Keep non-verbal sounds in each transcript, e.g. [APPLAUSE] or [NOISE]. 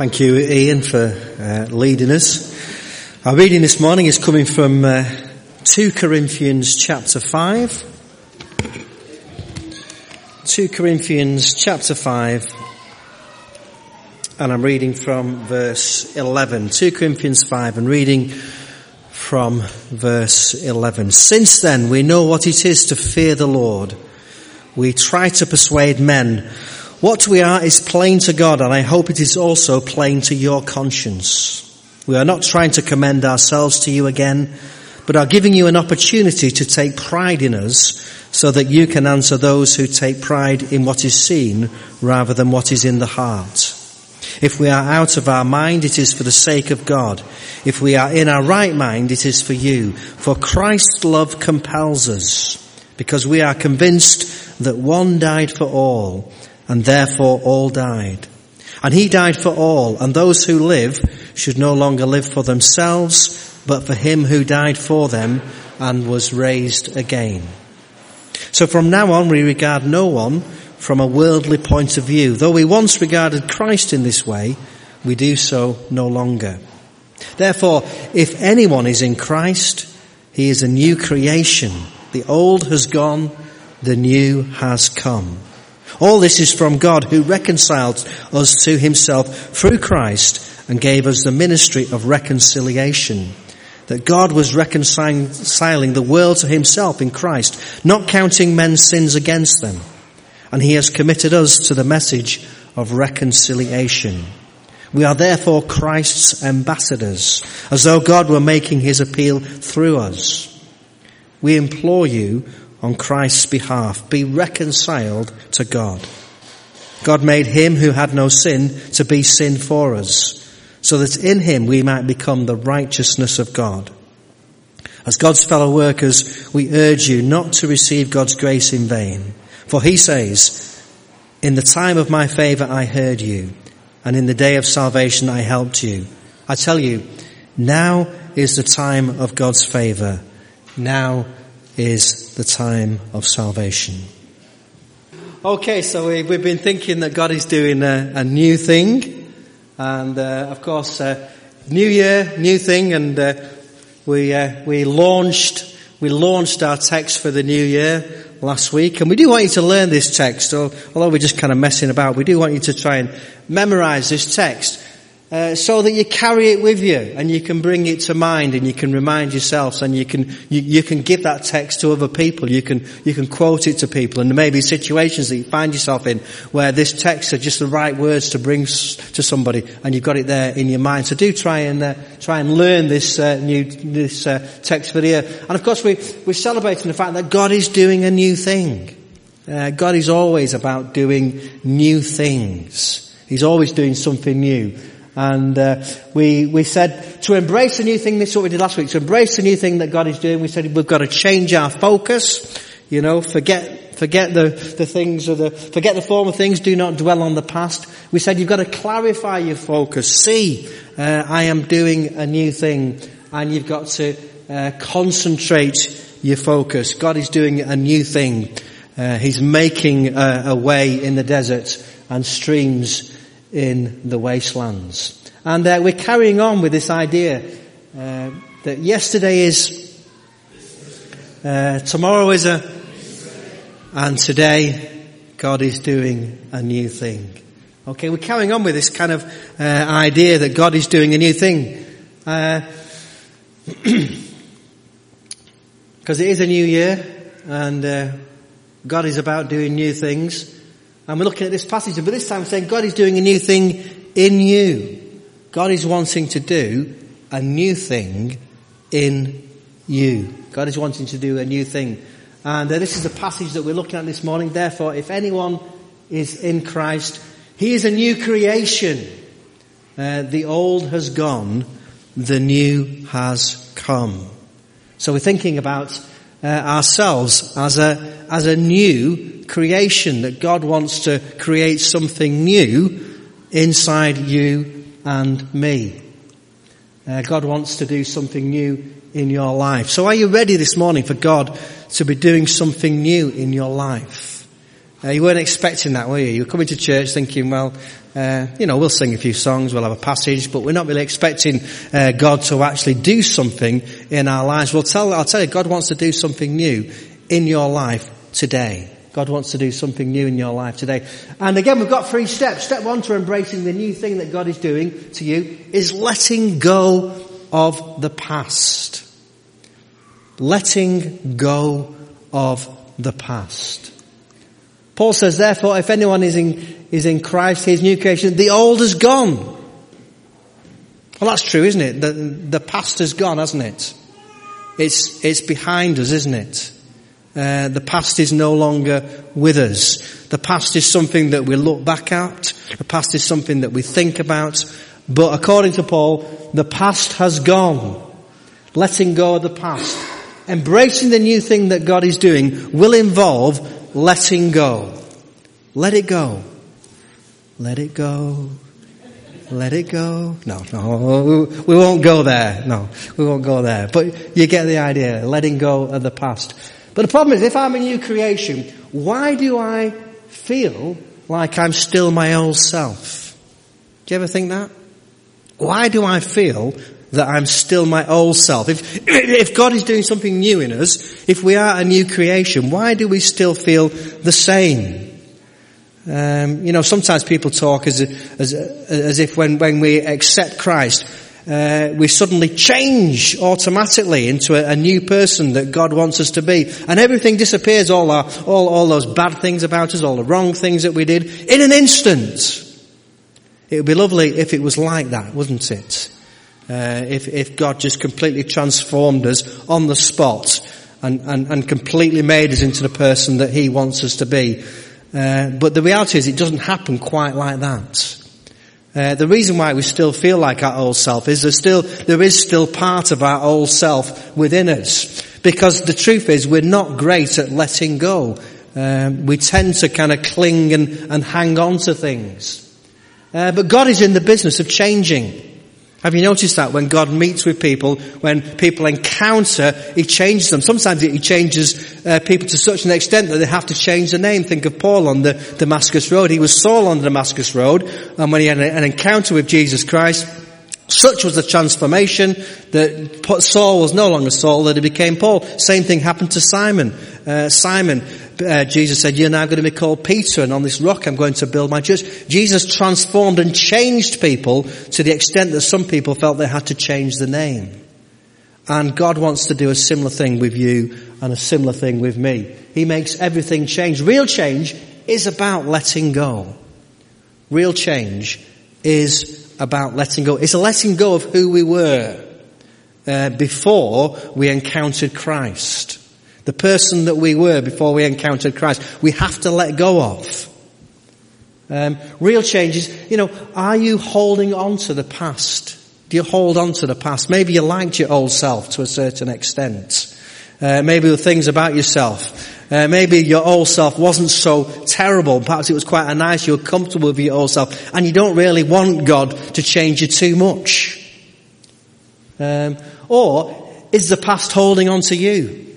Thank you, Ian, for uh, leading us. Our reading this morning is coming from uh, 2 Corinthians chapter 5. 2 Corinthians chapter 5. And I'm reading from verse 11. 2 Corinthians 5 and reading from verse 11. Since then we know what it is to fear the Lord. We try to persuade men what we are is plain to God, and I hope it is also plain to your conscience. We are not trying to commend ourselves to you again, but are giving you an opportunity to take pride in us so that you can answer those who take pride in what is seen rather than what is in the heart. If we are out of our mind, it is for the sake of God. If we are in our right mind, it is for you. For Christ's love compels us, because we are convinced that one died for all, and therefore all died. And he died for all, and those who live should no longer live for themselves, but for him who died for them and was raised again. So from now on we regard no one from a worldly point of view. Though we once regarded Christ in this way, we do so no longer. Therefore, if anyone is in Christ, he is a new creation. The old has gone, the new has come. All this is from God who reconciled us to himself through Christ and gave us the ministry of reconciliation. That God was reconciling the world to himself in Christ, not counting men's sins against them. And he has committed us to the message of reconciliation. We are therefore Christ's ambassadors, as though God were making his appeal through us. We implore you on Christ's behalf. Be reconciled to God. God made him who had no sin to be sin for us, so that in him we might become the righteousness of God. As God's fellow workers, we urge you not to receive God's grace in vain. For he says, in the time of my favor I heard you, and in the day of salvation I helped you. I tell you, now is the time of God's favor. Now is the time of salvation. Okay, so we, have been thinking that God is doing a, a new thing, and uh, of course, uh, new year, new thing, and uh, we uh, we launched we launched our text for the new year last week, and we do want you to learn this text. Although we're just kind of messing about, we do want you to try and memorize this text uh, so that you carry it with you and you can bring it to mind and you can remind yourselves and you can you, you, can give that text to other people. You can you can quote it to people, and there may be situations that you find yourself in where this text are just the right words to bring to somebody, and you've got it there in your mind. So do try and uh, try and learn this uh, new this uh, text for the year. And of course, we we're celebrating the fact that God is doing a new thing. Uh, God is always about doing new things. He's always doing something new. And uh, we we said to embrace the new thing. This is what we did last week. To embrace the new thing that God is doing, we said we've got to change our focus. You know, forget forget the the things or the forget the former things. Do not dwell on the past. We said you've got to clarify your focus. See, uh, I am doing a new thing, and you've got to uh, concentrate your focus. God is doing a new thing. Uh, he's making a way in the desert and streams in the wastelands. And uh, we're carrying on with this idea uh, that yesterday is, uh, tomorrow is a, and today God is doing a new thing. Okay, we're carrying on with this kind of uh, idea that God is doing a new thing. Because uh, [CLEARS THROAT] it is a new year and uh, God is about doing new things. And we're looking at this passage, but this time saying God is doing a new thing in you. God is wanting to do a new thing in you. God is wanting to do a new thing. And uh, this is the passage that we're looking at this morning. Therefore, if anyone is in Christ, he is a new creation. Uh, the old has gone, the new has come. So we're thinking about uh, ourselves as a, as a new creation, that God wants to create something new inside you and me. Uh, God wants to do something new in your life. So are you ready this morning for God to be doing something new in your life? Uh, you weren't expecting that, were you? You were coming to church thinking, well, uh, you know, we'll sing a few songs, we'll have a passage, but we're not really expecting uh, God to actually do something in our lives. We'll tell, I'll tell you, God wants to do something new in your life today. God wants to do something new in your life today. And again, we've got three steps. Step one to embracing the new thing that God is doing to you is letting go of the past. Letting go of the past. Paul says, therefore, if anyone is in, is in Christ, his new creation, the old is gone. Well, that's true, isn't it? The, the past has gone, hasn't it? It's, it's behind us, isn't it? Uh, the past is no longer with us. The past is something that we look back at. The past is something that we think about. But according to Paul, the past has gone. Letting go of the past. Embracing the new thing that God is doing will involve letting go. Let it go. Let it go. Let it go. No, no, we won't go there. No, we won't go there. But you get the idea. Letting go of the past. But the problem is, if I'm a new creation, why do I feel like I'm still my old self? Do you ever think that? Why do I feel that I'm still my old self? If, if God is doing something new in us, if we are a new creation, why do we still feel the same? Um, you know, sometimes people talk as, as, as if when, when we accept Christ, uh, we suddenly change automatically into a, a, new person that God wants us to be. And everything disappears, all our, all, all those bad things about us, all the wrong things that we did, in an instant. It would be lovely if it was like that, wouldn't it? Uh, if, if God just completely transformed us on the spot and, and, and completely made us into the person that He wants us to be. Uh, but the reality is it doesn't happen quite like that. Uh, the reason why we still feel like our old self is there still, there is still part of our old self within us. Because the truth is we're not great at letting go. Um, we tend to kind of cling and, and hang on to things. Uh, but God is in the business of changing. Have you noticed that when God meets with people, when people encounter, He changes them. Sometimes He changes uh, people to such an extent that they have to change the name. Think of Paul on the Damascus Road. He was Saul on the Damascus Road, and when he had an encounter with Jesus Christ, such was the transformation that Saul was no longer Saul, that he became Paul. Same thing happened to Simon. Uh, Simon, uh, Jesus said, you're now going to be called Peter and on this rock I'm going to build my church. Jesus transformed and changed people to the extent that some people felt they had to change the name. And God wants to do a similar thing with you and a similar thing with me. He makes everything change. Real change is about letting go. Real change is about letting go. It's a letting go of who we were uh, before we encountered Christ. The person that we were before we encountered Christ. We have to let go of. Um, real changes, you know, are you holding on to the past? Do you hold on to the past? Maybe you liked your old self to a certain extent. Uh, maybe the things about yourself. Uh, maybe your old self wasn't so terrible. Perhaps it was quite a nice. You were comfortable with your old self, and you don't really want God to change you too much. Um, or is the past holding on to you?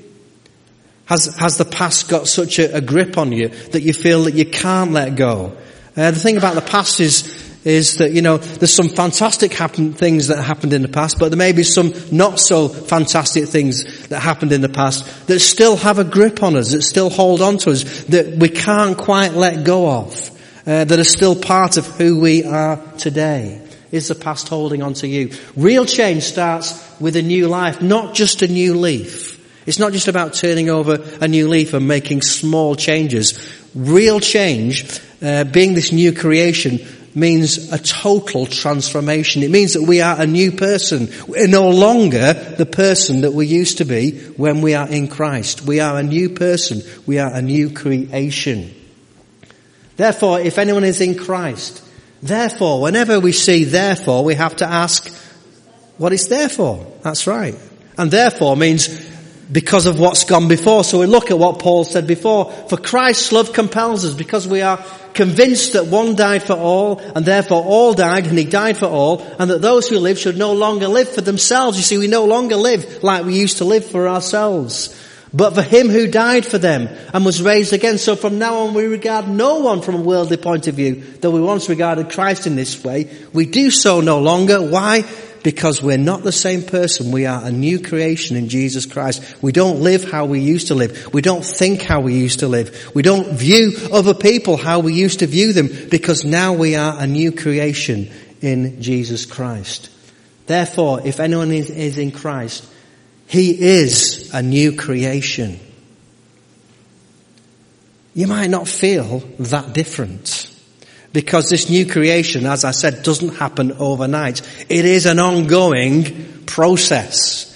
Has, has the past got such a, a grip on you that you feel that you can't let go? Uh, the thing about the past is, is that, you know, there's some fantastic happen, things that happened in the past, but there may be some not so fantastic things that happened in the past that still have a grip on us, that still hold on to us, that we can't quite let go of, uh, that are still part of who we are today. Is the past holding on to you? Real change starts with a new life, not just a new leaf. It's not just about turning over a new leaf and making small changes. Real change, uh, being this new creation, means a total transformation. It means that we are a new person. We're no longer the person that we used to be when we are in Christ. We are a new person. We are a new creation. Therefore, if anyone is in Christ, therefore, whenever we see therefore, we have to ask what it's there for. That's right. And therefore means because of what's gone before. So we look at what Paul said before. For Christ's love compels us because we are convinced that one died for all and therefore all died and he died for all and that those who live should no longer live for themselves. You see, we no longer live like we used to live for ourselves. but for him who died for them and was raised again. So from now on we regard no one from a worldly point of view, though we once regarded Christ in this way. We do so no longer. Why? Because we're not the same person. We are a new creation in Jesus Christ. We don't live how we used to live. We don't think how we used to live. We don't view other people how we used to view them because now we are a new creation in Jesus Christ. Therefore, if anyone is, in Christ, he is a new creation. You might not feel that different because this new creation, as I said, doesn't happen overnight. It is an ongoing process.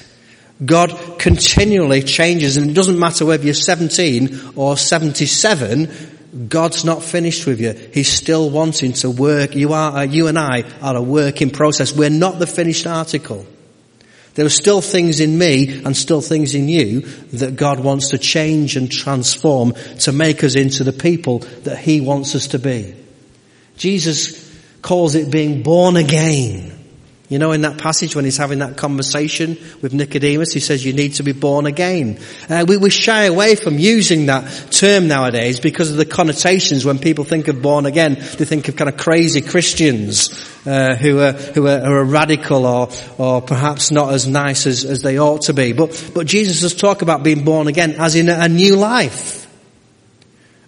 God continually changes and it doesn't matter whether you're 17 or 77, God's not finished with you. He's still wanting to work. You are, uh, you and I are a work in process. We're not the finished article. There are still things in me and still things in you that God wants to change and transform to make us into the people that He wants us to be. Jesus calls it being born again. You know, in that passage when he's having that conversation with Nicodemus, he says you need to be born again. Uh, we, we shy away from using that term nowadays because of the connotations when people think of born again. They think of kind of crazy Christians uh, who, are, who are, are radical or, or perhaps not as nice as, as they ought to be. But, but Jesus does talk about being born again as in a, a new life.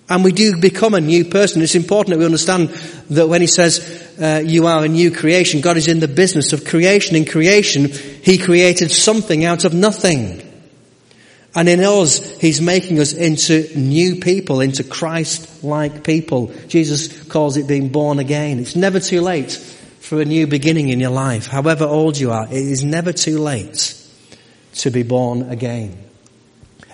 And we do become a new person. It's important that we understand that when he says, uh, you are a new creation, God is in the business of creation. In creation, he created something out of nothing. And in us, he's making us into new people, into Christ-like people. Jesus calls it being born again. It's never too late for a new beginning in your life. However old you are, it is never too late to be born again.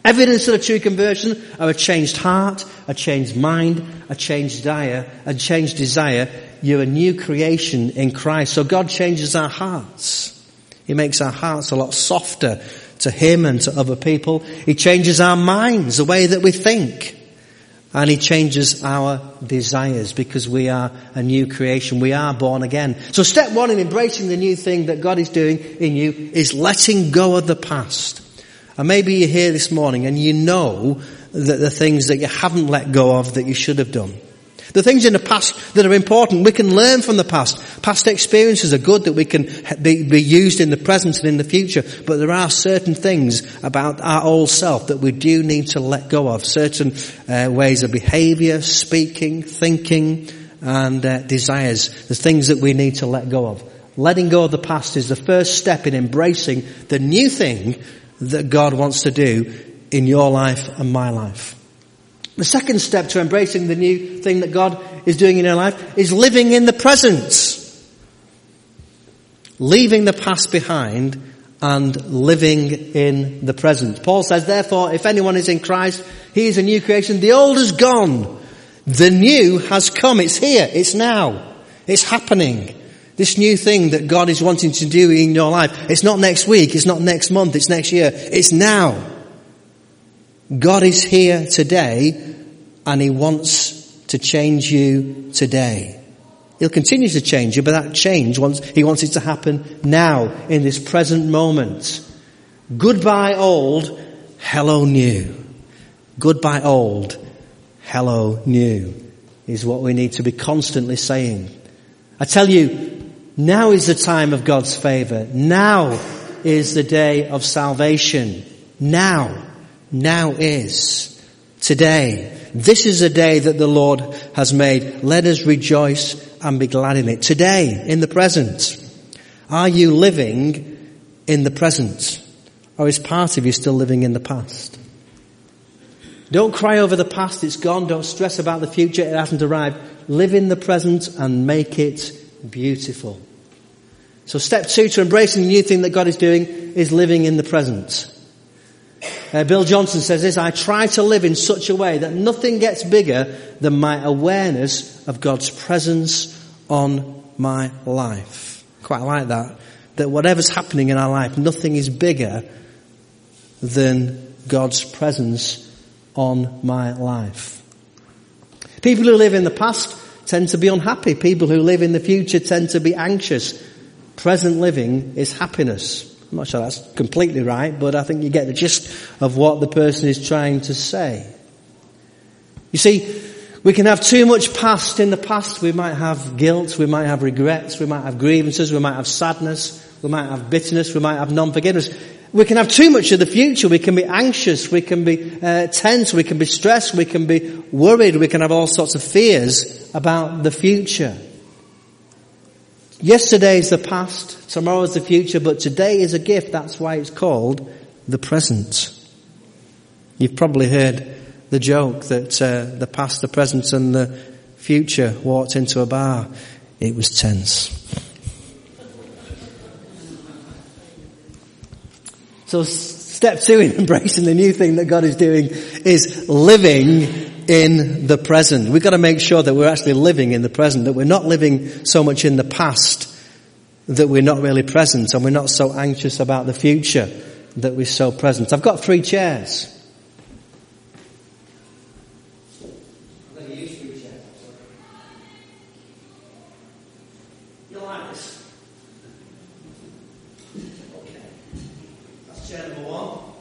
Evidence of a true conversion are a changed heart, a changed mind, a changed desire, a changed desire. You're a new creation in Christ. So God changes our hearts. He makes our hearts a lot softer to Him and to other people. He changes our minds, the way that we think. And He changes our desires because we are a new creation. We are born again. So step one in embracing the new thing that God is doing in you is letting go of the past. And maybe you're here this morning and you know that the things that you haven't let go of that you should have done. The things in the past that are important, we can learn from the past. Past experiences are good that we can be, be, used in the present and in the future. But there are certain things about our old self that we do need to let go of. Certain uh, ways of behavior, speaking, thinking, and uh, desires. The things that we need to let go of. Letting go of the past is the first step in embracing the new thing that God wants to do in your life and my life. The second step to embracing the new thing that God is doing in your life is living in the present. Leaving the past behind and living in the present. Paul says, therefore, if anyone is in Christ, he is a new creation. The old is gone. The new has come. It's here. It's now. It's happening. This new thing that God is wanting to do in your life, it's not next week, it's not next month, it's next year, it's now. God is here today and He wants to change you today. He'll continue to change you, but that change, wants, He wants it to happen now, in this present moment. Goodbye old, hello new. Goodbye old, hello new is what we need to be constantly saying. I tell you, now is the time of God's favor. Now is the day of salvation. Now. Now is. Today. This is a day that the Lord has made. Let us rejoice and be glad in it. Today, in the present. Are you living in the present? Or is part of you still living in the past? Don't cry over the past, it's gone. Don't stress about the future, it hasn't arrived. Live in the present and make it beautiful. So step two to embracing the new thing that God is doing is living in the present. Uh, Bill Johnson says this, I try to live in such a way that nothing gets bigger than my awareness of God's presence on my life. Quite like that. That whatever's happening in our life, nothing is bigger than God's presence on my life. People who live in the past tend to be unhappy. People who live in the future tend to be anxious. Present living is happiness. I'm not sure that's completely right, but I think you get the gist of what the person is trying to say. You see, we can have too much past in the past. We might have guilt, we might have regrets, we might have grievances, we might have sadness, we might have bitterness, we might have non-forgiveness. We can have too much of the future. We can be anxious, we can be uh, tense, we can be stressed, we can be worried, we can have all sorts of fears about the future. Yesterday is the past, tomorrow is the future, but today is a gift. That's why it's called the present. You've probably heard the joke that uh, the past, the present, and the future walked into a bar. It was tense. So step two in [LAUGHS] embracing the new thing that God is doing is living in the present. We've got to make sure that we're actually living in the present, that we're not living so much in the past that we're not really present and we're not so anxious about the future that we're so present. I've got three chairs. [LAUGHS] chair number two. Okay, now,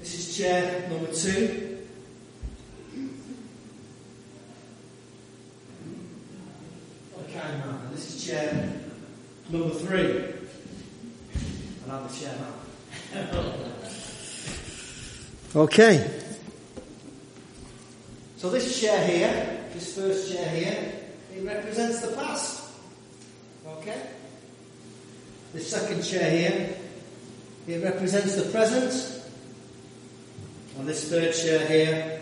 this is chair number three. And I'm the chair now. okay. So this chair here, this first chair here, it represents the past. Okay? The second chair here, it represents the present. Chair here,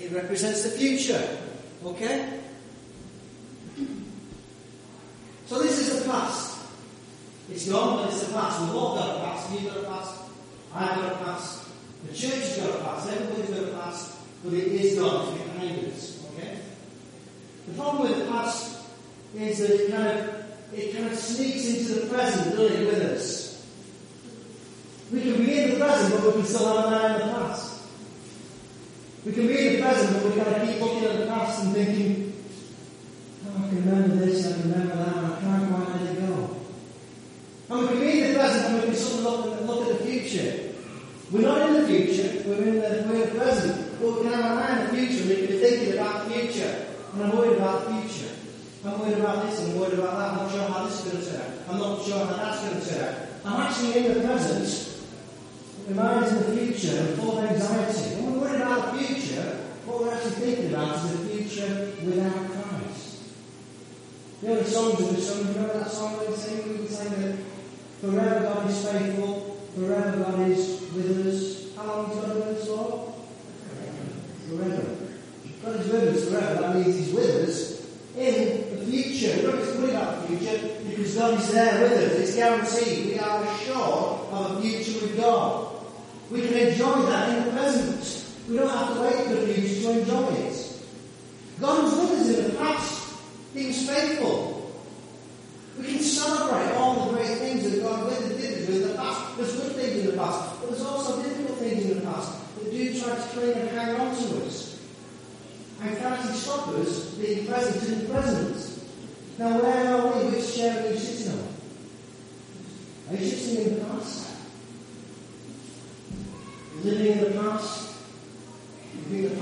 it represents the future. Okay? So this is the past. It's gone, but it's the past. We've all got a past. You've got a past. I've got a past. The church has got a past. Everybody's got a past. But it is gone. It's behind us. Okay? The problem with the past is that it kind of, it kind of sneaks into the present, doesn't it, with us. We can be in the present, but we can still have an eye on the past. We can be in the present, but we kind of keep looking at the past and thinking, oh, I can remember this, I can remember that, and I can't quite let it go. And we can be in the present and we can sort of look, look at the future. We're not in the future, we're in the, we're in the present, but we can have an eye on the future, we can be thinking about the future. And I'm worried about the future. I'm worried about this, I'm worried about that, I'm not sure how this is going to turn out. I'm not sure how that's going to turn out. I'm actually in the present, my mind's in the future full of anxiety. When we're worried about the future, what we're actually thinking about is the future without Christ. You know the songs that we sung, remember that song we sang? We sang that forever God is faithful, forever God is with us. How long is God with us for? Forever. God is with us forever. That means He's with us in the future. We don't have to worry about the future because God is there with us. It's guaranteed. We are assured of a future with God. We can enjoy that in the present. We don't have to wait for the future to enjoy it. God with us in the past. He was faithful. We can celebrate all the great things that God did in the past. There's good things in the past, but there's also difficult things in the past that do try to cling and hang on to us. And can stop us being present in the present. Now where are we? Which chair are you sitting on? Are you sitting in the past? living in the past.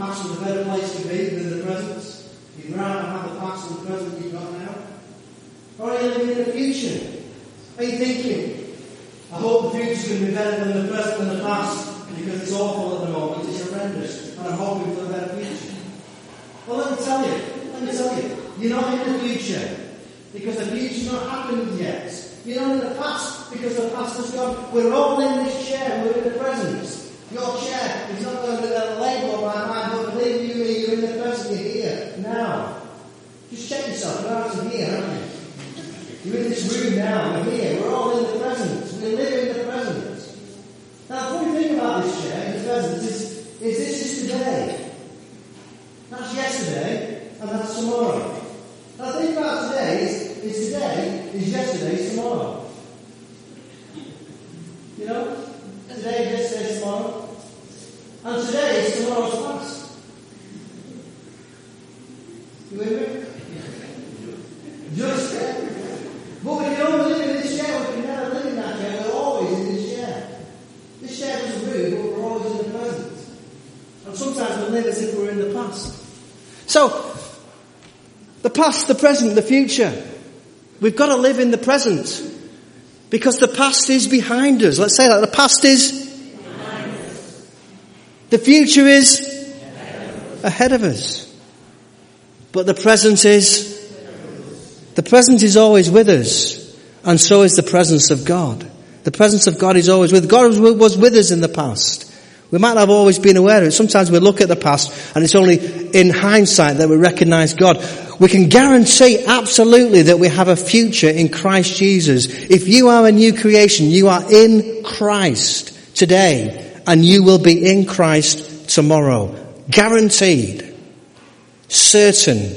Past was a better place to be than the present? You'd rather have the past than the present you've got now? Or are you living in the future? Are you thinking, I hope the future's going to be better than the present and the past because it's awful at the moment, it's horrendous, and I'm hoping for a better future? Well, let me tell you, let me tell you, you're not in the future because the future's not happened yet. You're not in the past because the past has gone. We're all in this chair, we're in the present. Your chair is not going to a label my mind, but believe you me, you're in the present, you're here, now. Just check yourself, you're out of here, aren't you? You're in this room now, you're here, we're all in the present, we live in the present. Now, the funny thing about this chair, in the present, is, is this is today. That's yesterday, and that's tomorrow. Now, the thing about today is, is today is yesterday's tomorrow. You know? Today, yesterday, tomorrow. And today is tomorrow's past. You with me? Just But we can only live in this So, the past, the present, the future. We've got to live in the present. Because the past is behind us. Let's say that. The past is the future is ahead of us. But the present is the present is always with us, and so is the presence of God. The presence of God is always with. God was with us in the past. We might not have always been aware of it. Sometimes we look at the past and it's only in hindsight that we recognize God. We can guarantee absolutely that we have a future in Christ Jesus. If you are a new creation, you are in Christ today and you will be in Christ tomorrow. Guaranteed. Certain.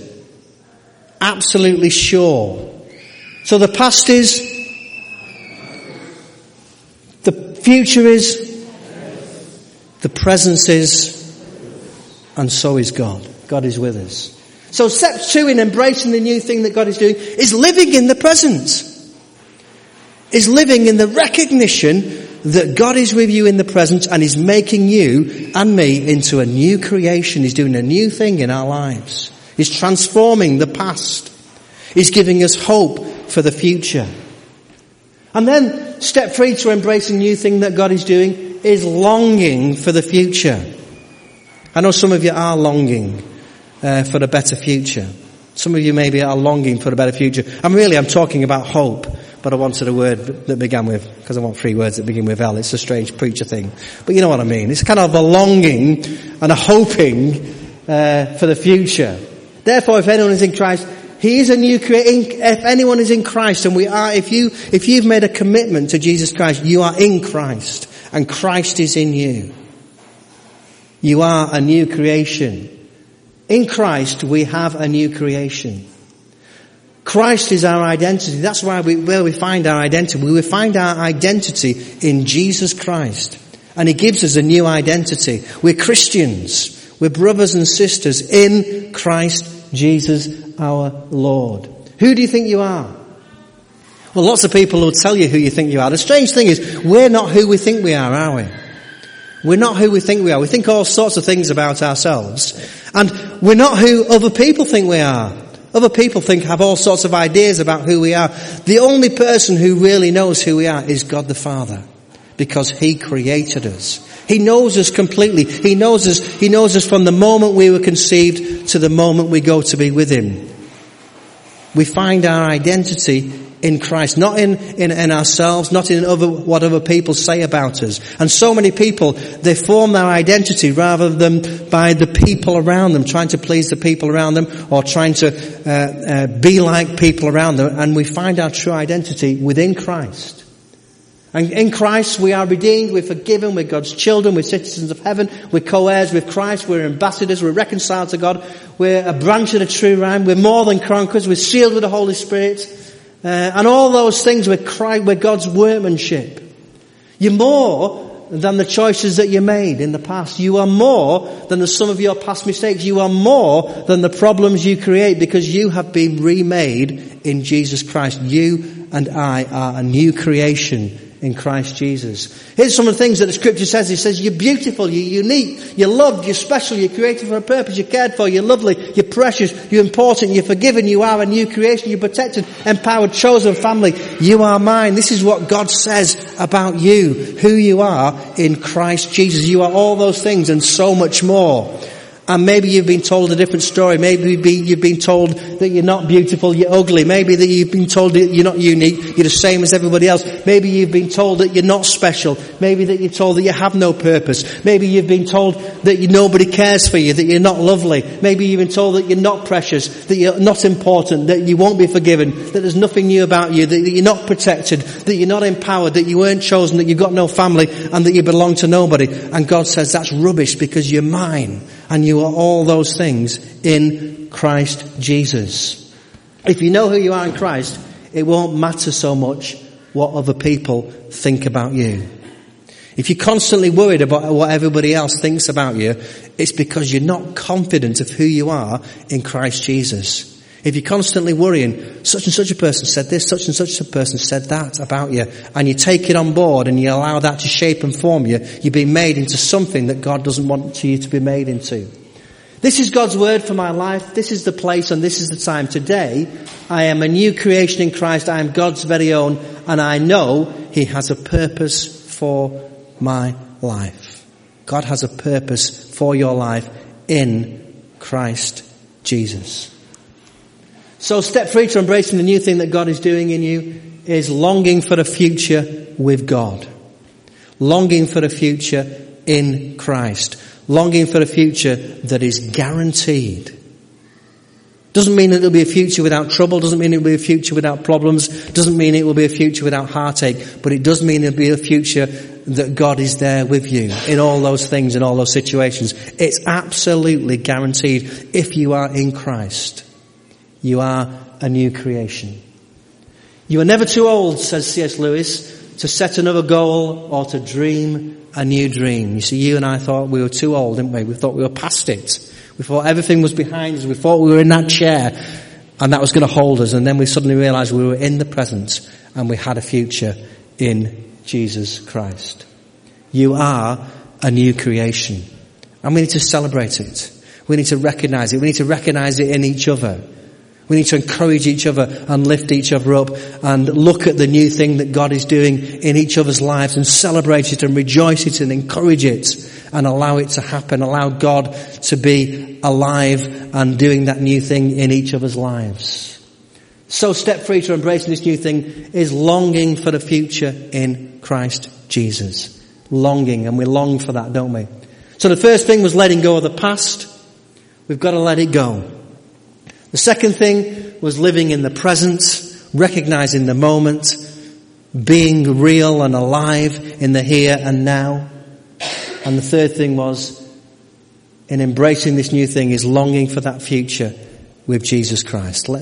Absolutely sure. So the past is, the future is, the presence is, and so is God. God is with us. So step two in embracing the new thing that God is doing is living in the present. Is living in the recognition that God is with you in the present and is making you and me into a new creation. He's doing a new thing in our lives. He's transforming the past. He's giving us hope for the future. And then step three to embracing new thing that God is doing is longing for the future. I know some of you are longing uh, for a better future. Some of you maybe are longing for a better future. And really, I'm talking about hope, but I wanted a word that began with, because I want three words that begin with L. It's a strange preacher thing. But you know what I mean. It's kind of a longing and a hoping uh, for the future. Therefore, if anyone is in Christ, he is a new creation. If anyone is in Christ, and we are, if you, if you've made a commitment to Jesus Christ, you are in Christ and Christ is in you. You are a new creation. In Christ, we have a new creation. Christ is our identity. That's we, where we find our identity. We find our identity in Jesus Christ. And He gives us a new identity. We're Christians. We're brothers and sisters in Christ Jesus our Lord. Who do you think you are? Well, lots of people will tell you who you think you are. The strange thing is, we're not who we think we are, are we? We're not who we think we are. We think all sorts of things about ourselves. And we're not who other people think we are. Other people think, have all sorts of ideas about who we are. The only person who really knows who we are is God the Father. Because He created us. He knows us completely. He knows us, He knows us from the moment we were conceived to the moment we go to be with Him. We find our identity in Christ, not in, in, in, ourselves, not in other, what other people say about us. And so many people, they form their identity rather than by the people around them, trying to please the people around them or trying to uh, uh, be like people around them. And we find our true identity within Christ. And in Christ we are redeemed, we're forgiven, we're God's children, we're citizens of heaven, we're co-heirs with Christ, we're ambassadors, we're reconciled to God, we're a branch of the true vine, we're more than conquerors, we're sealed with the Holy Spirit, uh, and all those things were, with God's workmanship. You're more than the choices that you made in the past. You are more than the sum of your past mistakes. You are more than the problems you create because you have been remade in Jesus Christ. You and I are a new creation in Christ Jesus. Here's some of the things that the scripture says. It says, you're beautiful, you're unique, you're loved, you're special, you're created for a purpose, you're cared for, you're lovely, you're precious, you're important, you're forgiven, you are a new creation, you're protected, empowered, chosen family. You are mine. This is what God says about you, who you are in Christ Jesus. You are all those things and so much more. And maybe you've been told a different story. Maybe you've been told that you're not beautiful, you're ugly. Maybe that you've been told that you're not unique, you're the same as everybody else. Maybe you've been told that you're not special. Maybe that you're told that you have no purpose. Maybe you've been told that you, nobody cares for you, that you're not lovely. Maybe you've been told that you're not precious, that you're not important, that you won't be forgiven, that there's nothing new about you, that you're not protected, that you're not empowered, that you weren't chosen, that you've got no family, and that you belong to nobody. And God says that's rubbish because you're mine and you are all those things in Christ Jesus. If you know who you are in Christ, it won't matter so much what other people think about you. If you're constantly worried about what everybody else thinks about you, it's because you're not confident of who you are in Christ Jesus. If you're constantly worrying, such and such a person said this, such and such a person said that about you, and you take it on board and you allow that to shape and form you, you're being made into something that God doesn't want you to be made into. This is God's word for my life. This is the place and this is the time. Today, I am a new creation in Christ. I am God's very own and I know He has a purpose for my life. God has a purpose for your life in Christ Jesus. So step three to embracing the new thing that God is doing in you is longing for a future with God. Longing for a future in Christ longing for a future that is guaranteed. Doesn't mean that there'll be a future without trouble, doesn't mean it'll be a future without problems, doesn't mean it will be a future without heartache, but it does mean it'll be a future that God is there with you in all those things, in all those situations. It's absolutely guaranteed if you are in Christ. You are a new creation. You are never too old, says C.S. Lewis, to set another goal or to dream a new dream. You see, you and I thought we were too old, didn't we? We thought we were past it. We thought everything was behind us. We thought we were in that chair and that was going to hold us. And then we suddenly realized we were in the present and we had a future in Jesus Christ. You are a new creation and we need to celebrate it. We need to recognize it. We need to recognize it in each other. We need to encourage each other and lift each other up and look at the new thing that God is doing in each other's lives and celebrate it and rejoice it and encourage it and allow it to happen. Allow God to be alive and doing that new thing in each other's lives. So step three to embracing this new thing is longing for the future in Christ Jesus. Longing, and we long for that, don't we? So the first thing was letting go of the past. We've got to let it go. The second thing was living in the present, recognizing the moment, being real and alive in the here and now. And the third thing was in embracing this new thing is longing for that future with Jesus Christ. Let